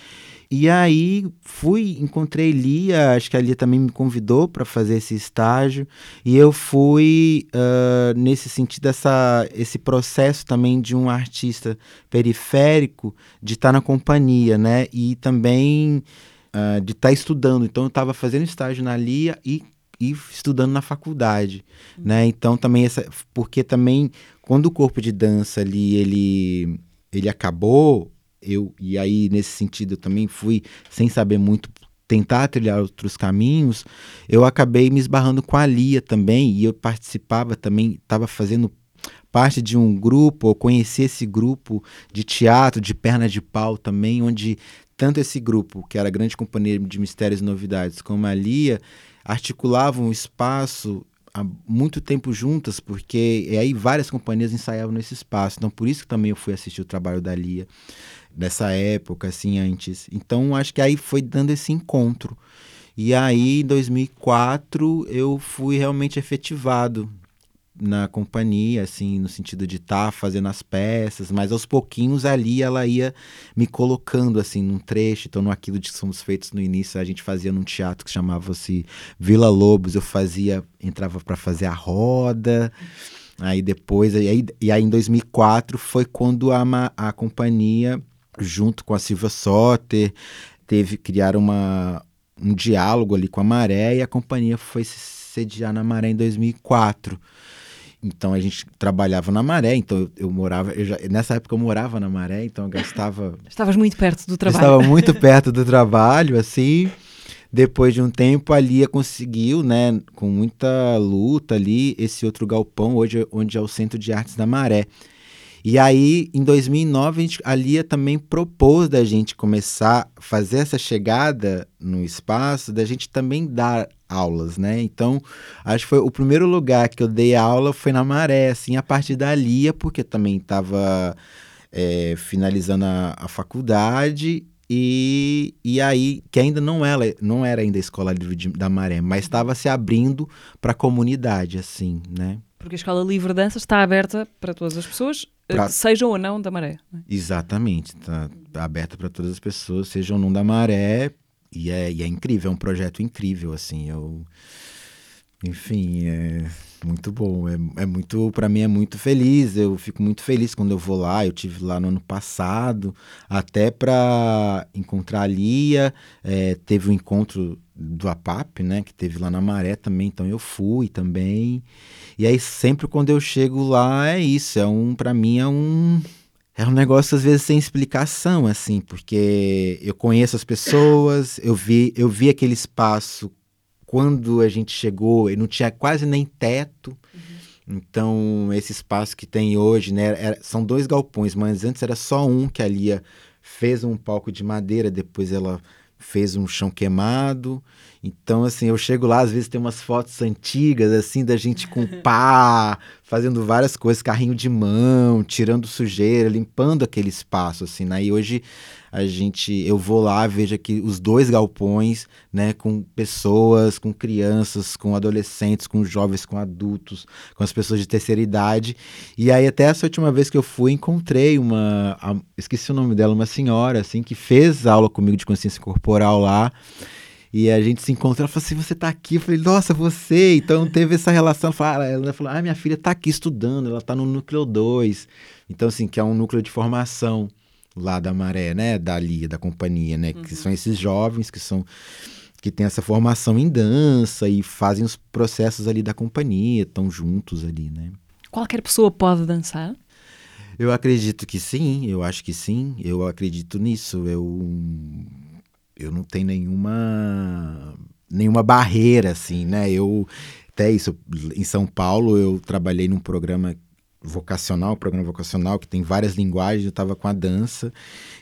E aí fui, encontrei Lia, acho que a Lia também me convidou para fazer esse estágio, e eu fui uh, nesse sentido, essa, esse processo também de um artista periférico de estar tá na companhia, né? E também uh, de estar tá estudando. Então eu estava fazendo estágio na Lia e, e estudando na faculdade, uhum. né? Então também essa, porque também quando o corpo de dança ali ele ele acabou eu e aí nesse sentido eu também fui sem saber muito tentar trilhar outros caminhos, eu acabei me esbarrando com a Lia também e eu participava também, estava fazendo parte de um grupo, ou conheci esse grupo de teatro, de perna de pau também, onde tanto esse grupo, que era grande companhia de mistérios e novidades, como a Lia, articulavam um espaço há muito tempo juntas, porque aí várias companhias ensaiavam nesse espaço. Então, por isso que também eu fui assistir o trabalho da Lia dessa época, assim, antes. Então, acho que aí foi dando esse encontro. E aí, em 2004, eu fui realmente efetivado na companhia, assim, no sentido de estar tá fazendo as peças, mas aos pouquinhos ali ela ia me colocando, assim, num trecho. Então, no Aquilo de que Somos Feitos no início, a gente fazia num teatro que chamava-se Vila Lobos, eu fazia, entrava para fazer a roda. Aí depois, aí, e aí em 2004 foi quando a, a companhia junto com a Silvia Soter, teve criar uma, um diálogo ali com a Maré e a companhia foi se sediar na Maré em 2004. Então a gente trabalhava na Maré, então eu, eu morava, eu já, nessa época eu morava na Maré, então eu gastava. Estavas muito perto do trabalho. Estava muito perto do trabalho, assim. Depois de um tempo, a Lia conseguiu, né, com muita luta ali, esse outro galpão, hoje onde é o Centro de Artes da Maré. E aí, em 2009, a, gente, a Lia também propôs da gente começar a fazer essa chegada no espaço, da gente também dar aulas, né? Então, acho que foi o primeiro lugar que eu dei aula foi na Maré, assim, a partir da Lia, porque também estava é, finalizando a, a faculdade e, e aí, que ainda não era, não era ainda a Escola Livre de, da Maré, mas estava se abrindo para a comunidade, assim, né? Porque a Escola Livre de Dança está aberta para todas as pessoas, pra... sejam ou não da maré. É? Exatamente, está tá aberta para todas as pessoas, sejam ou não da maré, e é, e é incrível, é um projeto incrível, assim, eu... enfim, é muito bom. É, é muito, para mim é muito feliz. Eu fico muito feliz quando eu vou lá. Eu tive lá no ano passado, até para encontrar a Lia. É, teve o um encontro do APAP, né, que teve lá na Maré também. Então eu fui também. E aí sempre quando eu chego lá é isso. É um, para mim é um é um negócio às vezes sem explicação, assim, porque eu conheço as pessoas, eu vi, eu vi aquele espaço quando a gente chegou, e não tinha quase nem teto. Uhum. Então, esse espaço que tem hoje, né, era, são dois galpões, mas antes era só um que a Lia fez um palco de madeira, depois ela fez um chão queimado. Então, assim, eu chego lá, às vezes tem umas fotos antigas, assim, da gente com pá, fazendo várias coisas, carrinho de mão, tirando sujeira, limpando aquele espaço, assim, né? E hoje a gente, eu vou lá, vejo aqui os dois galpões, né, com pessoas, com crianças, com adolescentes, com jovens, com adultos, com as pessoas de terceira idade. E aí, até essa última vez que eu fui, encontrei uma, a, esqueci o nome dela, uma senhora, assim, que fez aula comigo de consciência corporal lá. E a gente se encontrou, ela falou assim, você tá aqui? Eu falei, nossa, você! Então teve essa relação, ela falou, ah, minha filha tá aqui estudando, ela tá no núcleo 2. Então, assim, que é um núcleo de formação lá da Maré, né? Da Lia, da companhia, né? Uhum. Que são esses jovens que são que têm essa formação em dança e fazem os processos ali da companhia, estão juntos ali, né? Qualquer pessoa pode dançar? Eu acredito que sim, eu acho que sim, eu acredito nisso. Eu eu não tenho nenhuma nenhuma barreira assim, né? Eu até isso em São Paulo eu trabalhei num programa vocacional, programa vocacional que tem várias linguagens, eu estava com a dança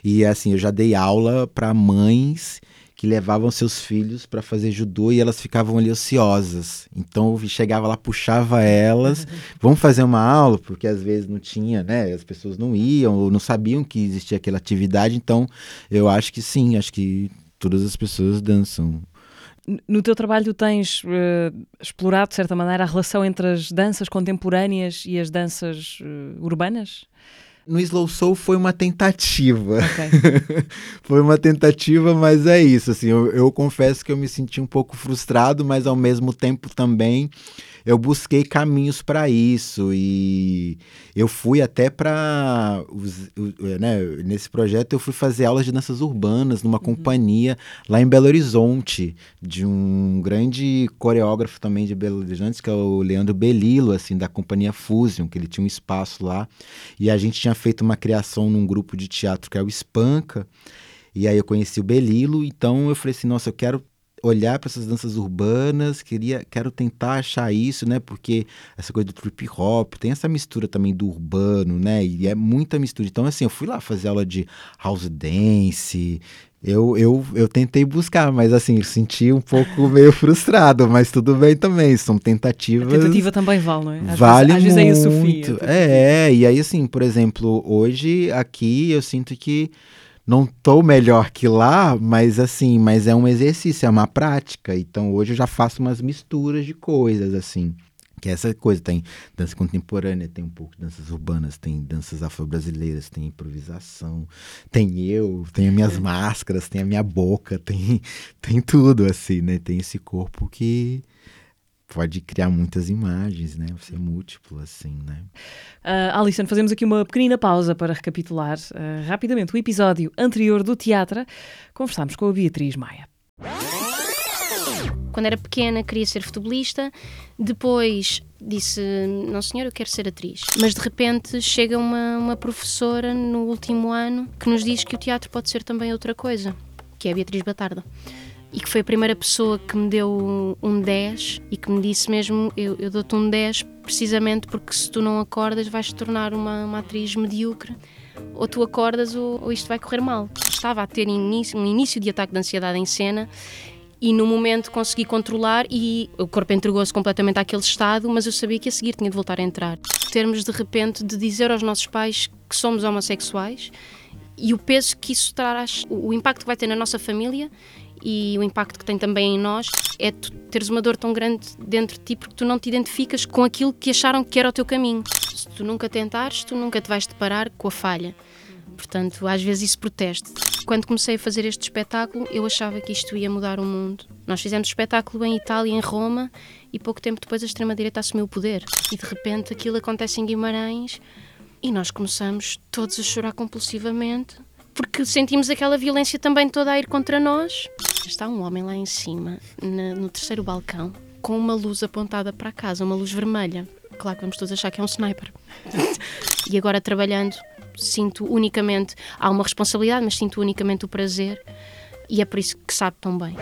e assim, eu já dei aula para mães que levavam seus filhos para fazer judô e elas ficavam ali ociosas. Então eu chegava lá, puxava elas, vamos fazer uma aula, porque às vezes não tinha, né? As pessoas não iam ou não sabiam que existia aquela atividade. Então eu acho que sim, acho que todas as pessoas dançam. No teu trabalho, tens uh, explorado, de certa maneira, a relação entre as danças contemporâneas e as danças uh, urbanas? No Slow Soul foi uma tentativa. Okay. foi uma tentativa, mas é isso. Assim, eu, eu confesso que eu me senti um pouco frustrado, mas ao mesmo tempo também eu busquei caminhos para isso e eu fui até para né, nesse projeto eu fui fazer aulas de danças urbanas numa uhum. companhia lá em Belo Horizonte de um grande coreógrafo também de Belo Horizonte que é o Leandro Belilo assim da companhia Fusion que ele tinha um espaço lá e a gente tinha feito uma criação num grupo de teatro que é o Espanca e aí eu conheci o Belilo, então eu falei assim, nossa, eu quero olhar para essas danças urbanas, queria, quero tentar achar isso, né? Porque essa coisa do trip hop tem essa mistura também do urbano, né? E é muita mistura. Então, assim, eu fui lá fazer aula de house dance. Eu, eu, eu tentei buscar, mas assim, senti um pouco meio frustrado, mas tudo bem também, são tentativas. A tentativa também vale, não é? Às vale vezes, às muito. Vezes é, Sofia, é, e aí assim, por exemplo, hoje aqui eu sinto que não tô melhor que lá, mas assim, mas é um exercício, é uma prática. Então hoje eu já faço umas misturas de coisas assim. Que é essa coisa, tem dança contemporânea, tem um pouco de danças urbanas, tem danças afro-brasileiras, tem improvisação, tem eu, tem as minhas máscaras, tem a minha boca, tem, tem tudo assim, né? Tem esse corpo que pode criar muitas imagens, né? Ser múltiplo, assim, né? Uh, Alison, fazemos aqui uma pequenina pausa para recapitular uh, rapidamente o episódio anterior do teatro. Conversámos com a Beatriz Maia. Quando era pequena queria ser futebolista, depois disse, não senhor, eu quero ser atriz. Mas de repente chega uma, uma professora no último ano que nos diz que o teatro pode ser também outra coisa, que é a Beatriz Batarda e que foi a primeira pessoa que me deu um 10 e que me disse mesmo: Eu, eu dou-te um 10 precisamente porque se tu não acordas vais te tornar uma, uma atriz medíocre. Ou tu acordas ou, ou, isto vai correr mal. Estava a ter início, um início de ataque de ansiedade em cena e no momento consegui controlar e o corpo entregou-se completamente àquele estado, mas eu sabia que a seguir tinha de voltar a entrar. Termos de repente de dizer aos nossos pais que somos homossexuais e o peso que isso traz, o impacto que vai ter na nossa família e o impacto que tem também em nós é tu teres uma dor tão grande dentro de ti porque tu não te identificas com aquilo que acharam que era o teu caminho. Se tu nunca tentares, tu nunca te vais deparar com a falha. Portanto, às vezes isso proteste. Quando comecei a fazer este espetáculo, eu achava que isto ia mudar o mundo. Nós fizemos espetáculo em Itália, em Roma, e pouco tempo depois a extrema-direita assumiu o poder. E de repente aquilo acontece em Guimarães e nós começamos todos a chorar compulsivamente porque sentimos aquela violência também toda a ir contra nós. Está um homem lá em cima, na, no terceiro balcão, com uma luz apontada para a casa, uma luz vermelha. Claro que vamos todos achar que é um sniper. e agora trabalhando, sinto unicamente, há uma responsabilidade, mas sinto unicamente o prazer e é por isso que sabe tão bem.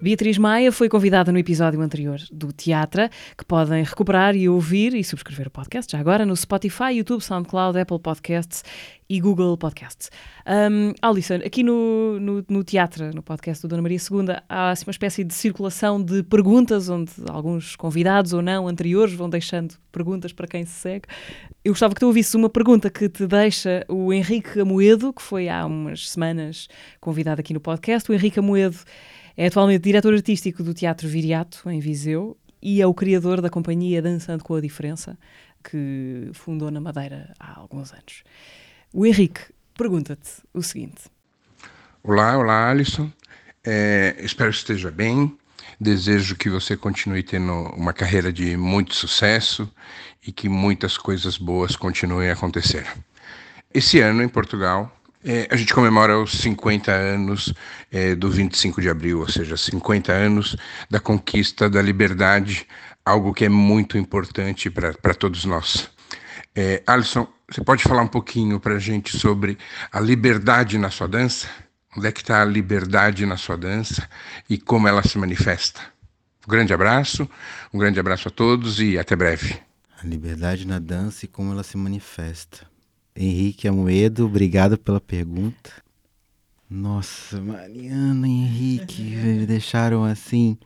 Beatriz Maia foi convidada no episódio anterior do Teatra, que podem recuperar e ouvir e subscrever o podcast já agora no Spotify, YouTube, SoundCloud, Apple Podcasts e Google Podcasts. Um, Alison, aqui no, no, no Teatro, no podcast do Dona Maria II, há assim, uma espécie de circulação de perguntas, onde alguns convidados ou não anteriores vão deixando perguntas para quem se segue. Eu gostava que tu ouvisses uma pergunta que te deixa o Henrique Amoedo, que foi há umas semanas convidado aqui no podcast. O Henrique Amoedo é atualmente diretor artístico do Teatro Viriato, em Viseu, e é o criador da companhia Dançando com a Diferença, que fundou na Madeira há alguns anos. O Henrique pergunta-te o seguinte: Olá, olá, Alisson. É, espero que esteja bem. Desejo que você continue tendo uma carreira de muito sucesso e que muitas coisas boas continuem a acontecer. Esse ano, em Portugal, é, a gente comemora os 50 anos é, do 25 de abril, ou seja, 50 anos da conquista da liberdade, algo que é muito importante para todos nós. É, Alisson, você pode falar um pouquinho para a gente sobre a liberdade na sua dança? Onde é que está a liberdade na sua dança e como ela se manifesta? Um grande abraço, um grande abraço a todos e até breve. A liberdade na dança e como ela se manifesta. Henrique Amoedo, obrigado pela pergunta. Nossa, Mariana e Henrique me deixaram assim,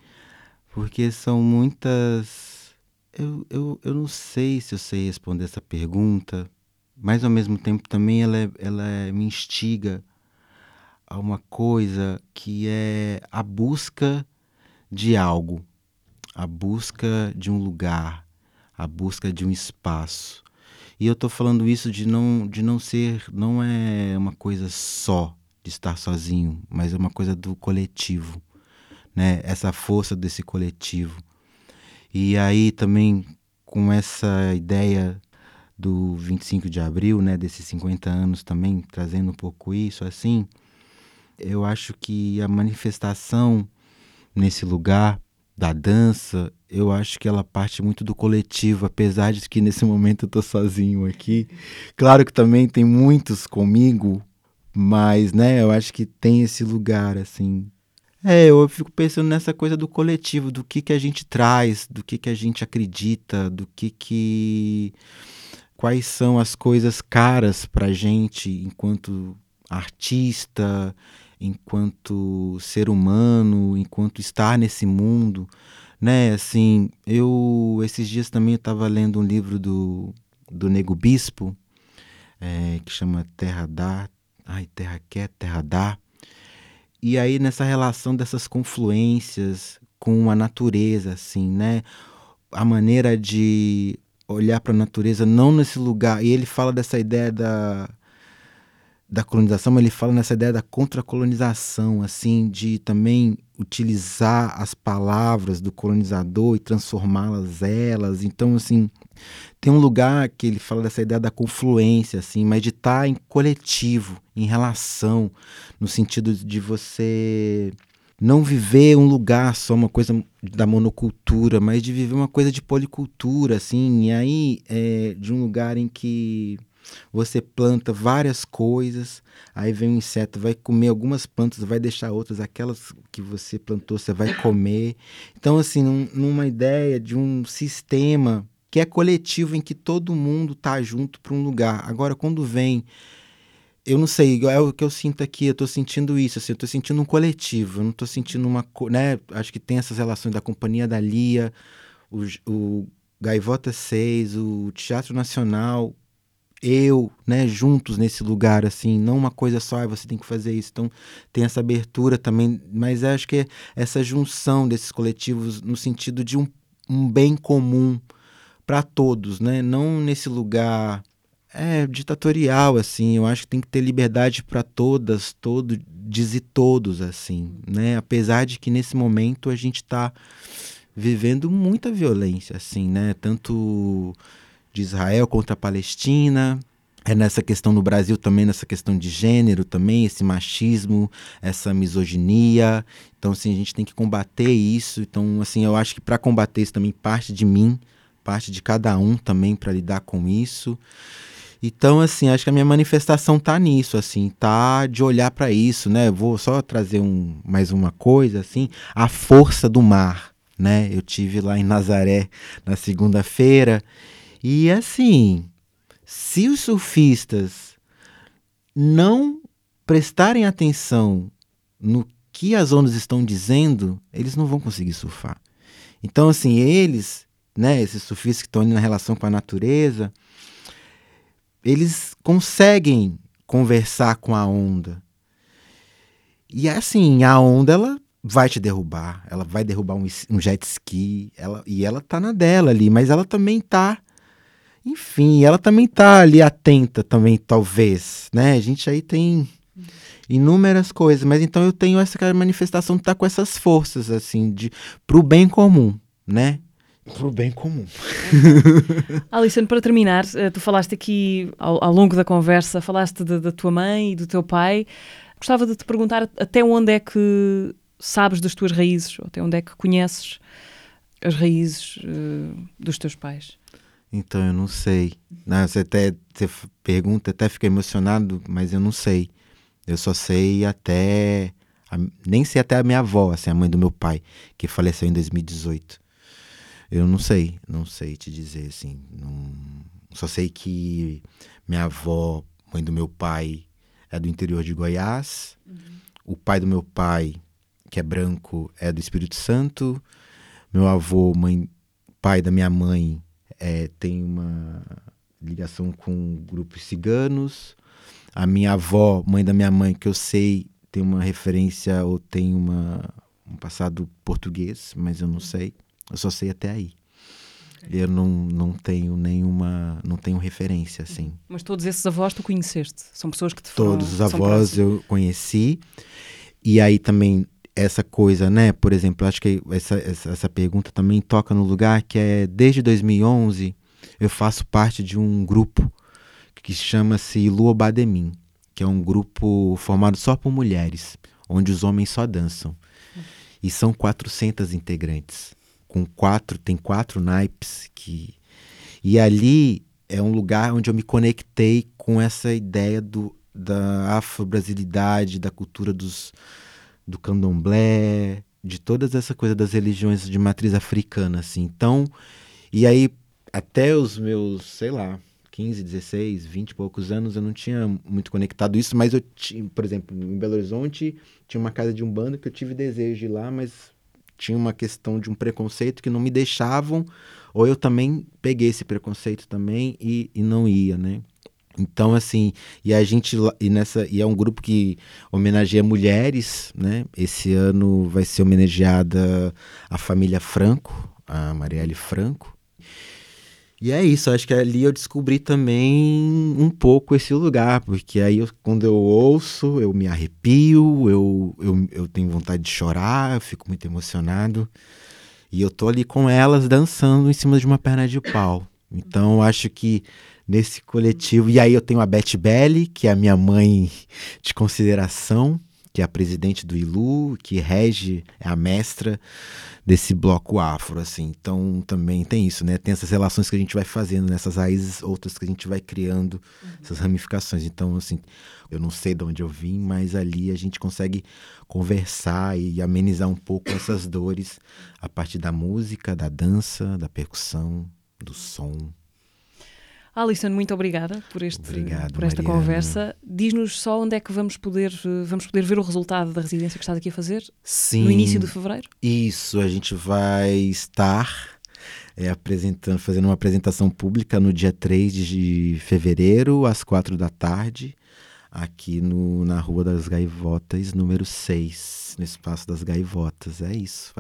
porque são muitas. Eu, eu, eu não sei se eu sei responder essa pergunta, mas ao mesmo tempo também ela, é, ela é, me instiga a uma coisa que é a busca de algo, a busca de um lugar, a busca de um espaço. E eu tô falando isso de não, de não ser, não é uma coisa só de estar sozinho, mas é uma coisa do coletivo, né? Essa força desse coletivo. E aí também com essa ideia do 25 de abril, né, desses 50 anos também trazendo um pouco isso assim, eu acho que a manifestação nesse lugar da dança, eu acho que ela parte muito do coletivo, apesar de que nesse momento eu tô sozinho aqui. Claro que também tem muitos comigo, mas, né, eu acho que tem esse lugar, assim. É, eu fico pensando nessa coisa do coletivo, do que que a gente traz, do que que a gente acredita, do que que... Quais são as coisas caras pra gente enquanto artista, enquanto ser humano, enquanto estar nesse mundo, né? Assim, eu esses dias também estava lendo um livro do, do Nego Bispo, é, que chama Terra Dá, ai, Terra Quer, Terra Dá. E aí nessa relação dessas confluências com a natureza, assim, né? A maneira de olhar para a natureza não nesse lugar. E ele fala dessa ideia da da colonização, ele fala nessa ideia da contracolonização, assim, de também utilizar as palavras do colonizador e transformá-las elas. Então, assim, tem um lugar que ele fala dessa ideia da confluência, assim, mas de estar em coletivo, em relação, no sentido de você não viver um lugar só, uma coisa da monocultura, mas de viver uma coisa de policultura, assim, e aí é, de um lugar em que você planta várias coisas, aí vem um inseto, vai comer algumas plantas, vai deixar outras, aquelas que você plantou, você vai comer. Então, assim, num, numa ideia de um sistema que é coletivo, em que todo mundo tá junto para um lugar. Agora, quando vem eu não sei, é o que eu sinto aqui, eu tô sentindo isso, assim, eu tô sentindo um coletivo, eu não tô sentindo uma, né, acho que tem essas relações da Companhia da Lia, o, o Gaivota 6, o Teatro Nacional, eu, né, juntos nesse lugar, assim, não uma coisa só, ah, você tem que fazer isso. Então, tem essa abertura também, mas acho que é essa junção desses coletivos no sentido de um, um bem comum para todos, né? Não nesse lugar é ditatorial assim. Eu acho que tem que ter liberdade para todas, todo, dizer todos assim, né? Apesar de que nesse momento a gente está vivendo muita violência assim, né? Tanto de Israel contra a Palestina, é nessa questão no Brasil também, nessa questão de gênero também, esse machismo, essa misoginia. Então, assim, a gente tem que combater isso. Então, assim, eu acho que para combater isso também parte de mim, parte de cada um também para lidar com isso. Então, assim, acho que a minha manifestação tá nisso, assim, tá de olhar para isso, né? Vou só trazer um, mais uma coisa, assim, a força do mar, né? Eu tive lá em Nazaré na segunda-feira e, assim, se os surfistas não prestarem atenção no que as ondas estão dizendo, eles não vão conseguir surfar. Então, assim, eles, né, esses surfistas que estão na relação com a natureza, eles conseguem conversar com a onda. E assim, a onda ela vai te derrubar, ela vai derrubar um, um jet ski, ela, e ela tá na dela ali, mas ela também tá enfim, ela também tá ali atenta também, talvez, né? A gente aí tem inúmeras coisas, mas então eu tenho essa manifestação de estar tá com essas forças, assim, de pro bem comum, né? Pro bem comum. Alison, para terminar, eh, tu falaste aqui ao, ao longo da conversa, falaste da tua mãe e do teu pai. Gostava de te perguntar até onde é que sabes das tuas raízes, ou até onde é que conheces as raízes uh, dos teus pais? Então eu não sei. Não, você até você pergunta, até fica emocionado, mas eu não sei. Eu só sei até. A, nem sei até a minha avó, assim, a mãe do meu pai, que faleceu em 2018. Eu não sei, não sei te dizer, assim. Não, só sei que minha avó, mãe do meu pai, é do interior de Goiás. Uhum. O pai do meu pai, que é branco, é do Espírito Santo. Meu avô, mãe, pai da minha mãe, é, tem uma ligação com grupos ciganos. A minha avó, mãe da minha mãe, que eu sei, tem uma referência ou tem uma, um passado português, mas eu não sei. Eu só sei até aí. Eu não, não tenho nenhuma, não tenho referência assim. Mas todos esses avós tu conheceste? São pessoas que te Todos os avós eu conheci. E aí também essa coisa, né? Por exemplo, acho que essa, essa, essa, pergunta também toca no lugar que é desde 2011 eu faço parte de um grupo que chama-se Luobademin, que é um grupo formado só por mulheres, onde os homens só dançam. E são 400 integrantes, com quatro, tem quatro naipes que e ali é um lugar onde eu me conectei com essa ideia do, da afro-brasilidade, da cultura dos do candomblé, de todas essa coisa das religiões de matriz africana, assim. Então, e aí até os meus, sei lá, 15, 16, 20 e poucos anos, eu não tinha muito conectado isso, mas eu tinha, por exemplo, em Belo Horizonte, tinha uma casa de um bando que eu tive desejo de ir lá, mas tinha uma questão de um preconceito que não me deixavam, ou eu também peguei esse preconceito também e, e não ia, né? Então, assim, e a gente, e nessa, e é um grupo que homenageia mulheres, né? Esse ano vai ser homenageada a família Franco, a Marielle Franco. E é isso, acho que ali eu descobri também um pouco esse lugar, porque aí eu, quando eu ouço, eu me arrepio, eu, eu, eu tenho vontade de chorar, eu fico muito emocionado. E eu tô ali com elas dançando em cima de uma perna de pau. Então, acho que nesse coletivo. E aí eu tenho a Beth Belli, que é a minha mãe de consideração, que é a presidente do ILU, que rege, é a mestra desse bloco afro, assim. Então também tem isso, né? Tem essas relações que a gente vai fazendo nessas raízes, outras que a gente vai criando, uhum. essas ramificações. Então, assim, eu não sei de onde eu vim, mas ali a gente consegue conversar e amenizar um pouco essas dores a partir da música, da dança, da percussão, do som. Alison, muito obrigada por, este, Obrigado, por esta Mariana. conversa. Diz-nos só onde é que vamos poder, vamos poder ver o resultado da residência que estás aqui a fazer? Sim. No início de fevereiro? Isso, a gente vai estar é, apresentando, fazendo uma apresentação pública no dia 3 de fevereiro, às quatro da tarde, aqui no, na Rua das Gaivotas, número 6, no Espaço das Gaivotas. É isso.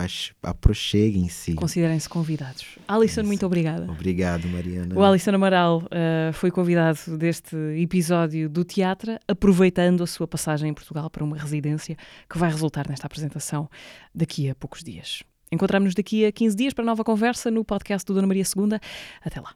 Aproxeguem-se. Considerem-se convidados. Alisson, muito obrigada. Obrigado, Mariana. O Alisson Amaral uh, foi convidado deste episódio do teatro, aproveitando a sua passagem em Portugal para uma residência que vai resultar nesta apresentação daqui a poucos dias. Encontramos-nos daqui a 15 dias para nova conversa no podcast do Dona Maria II. Até lá.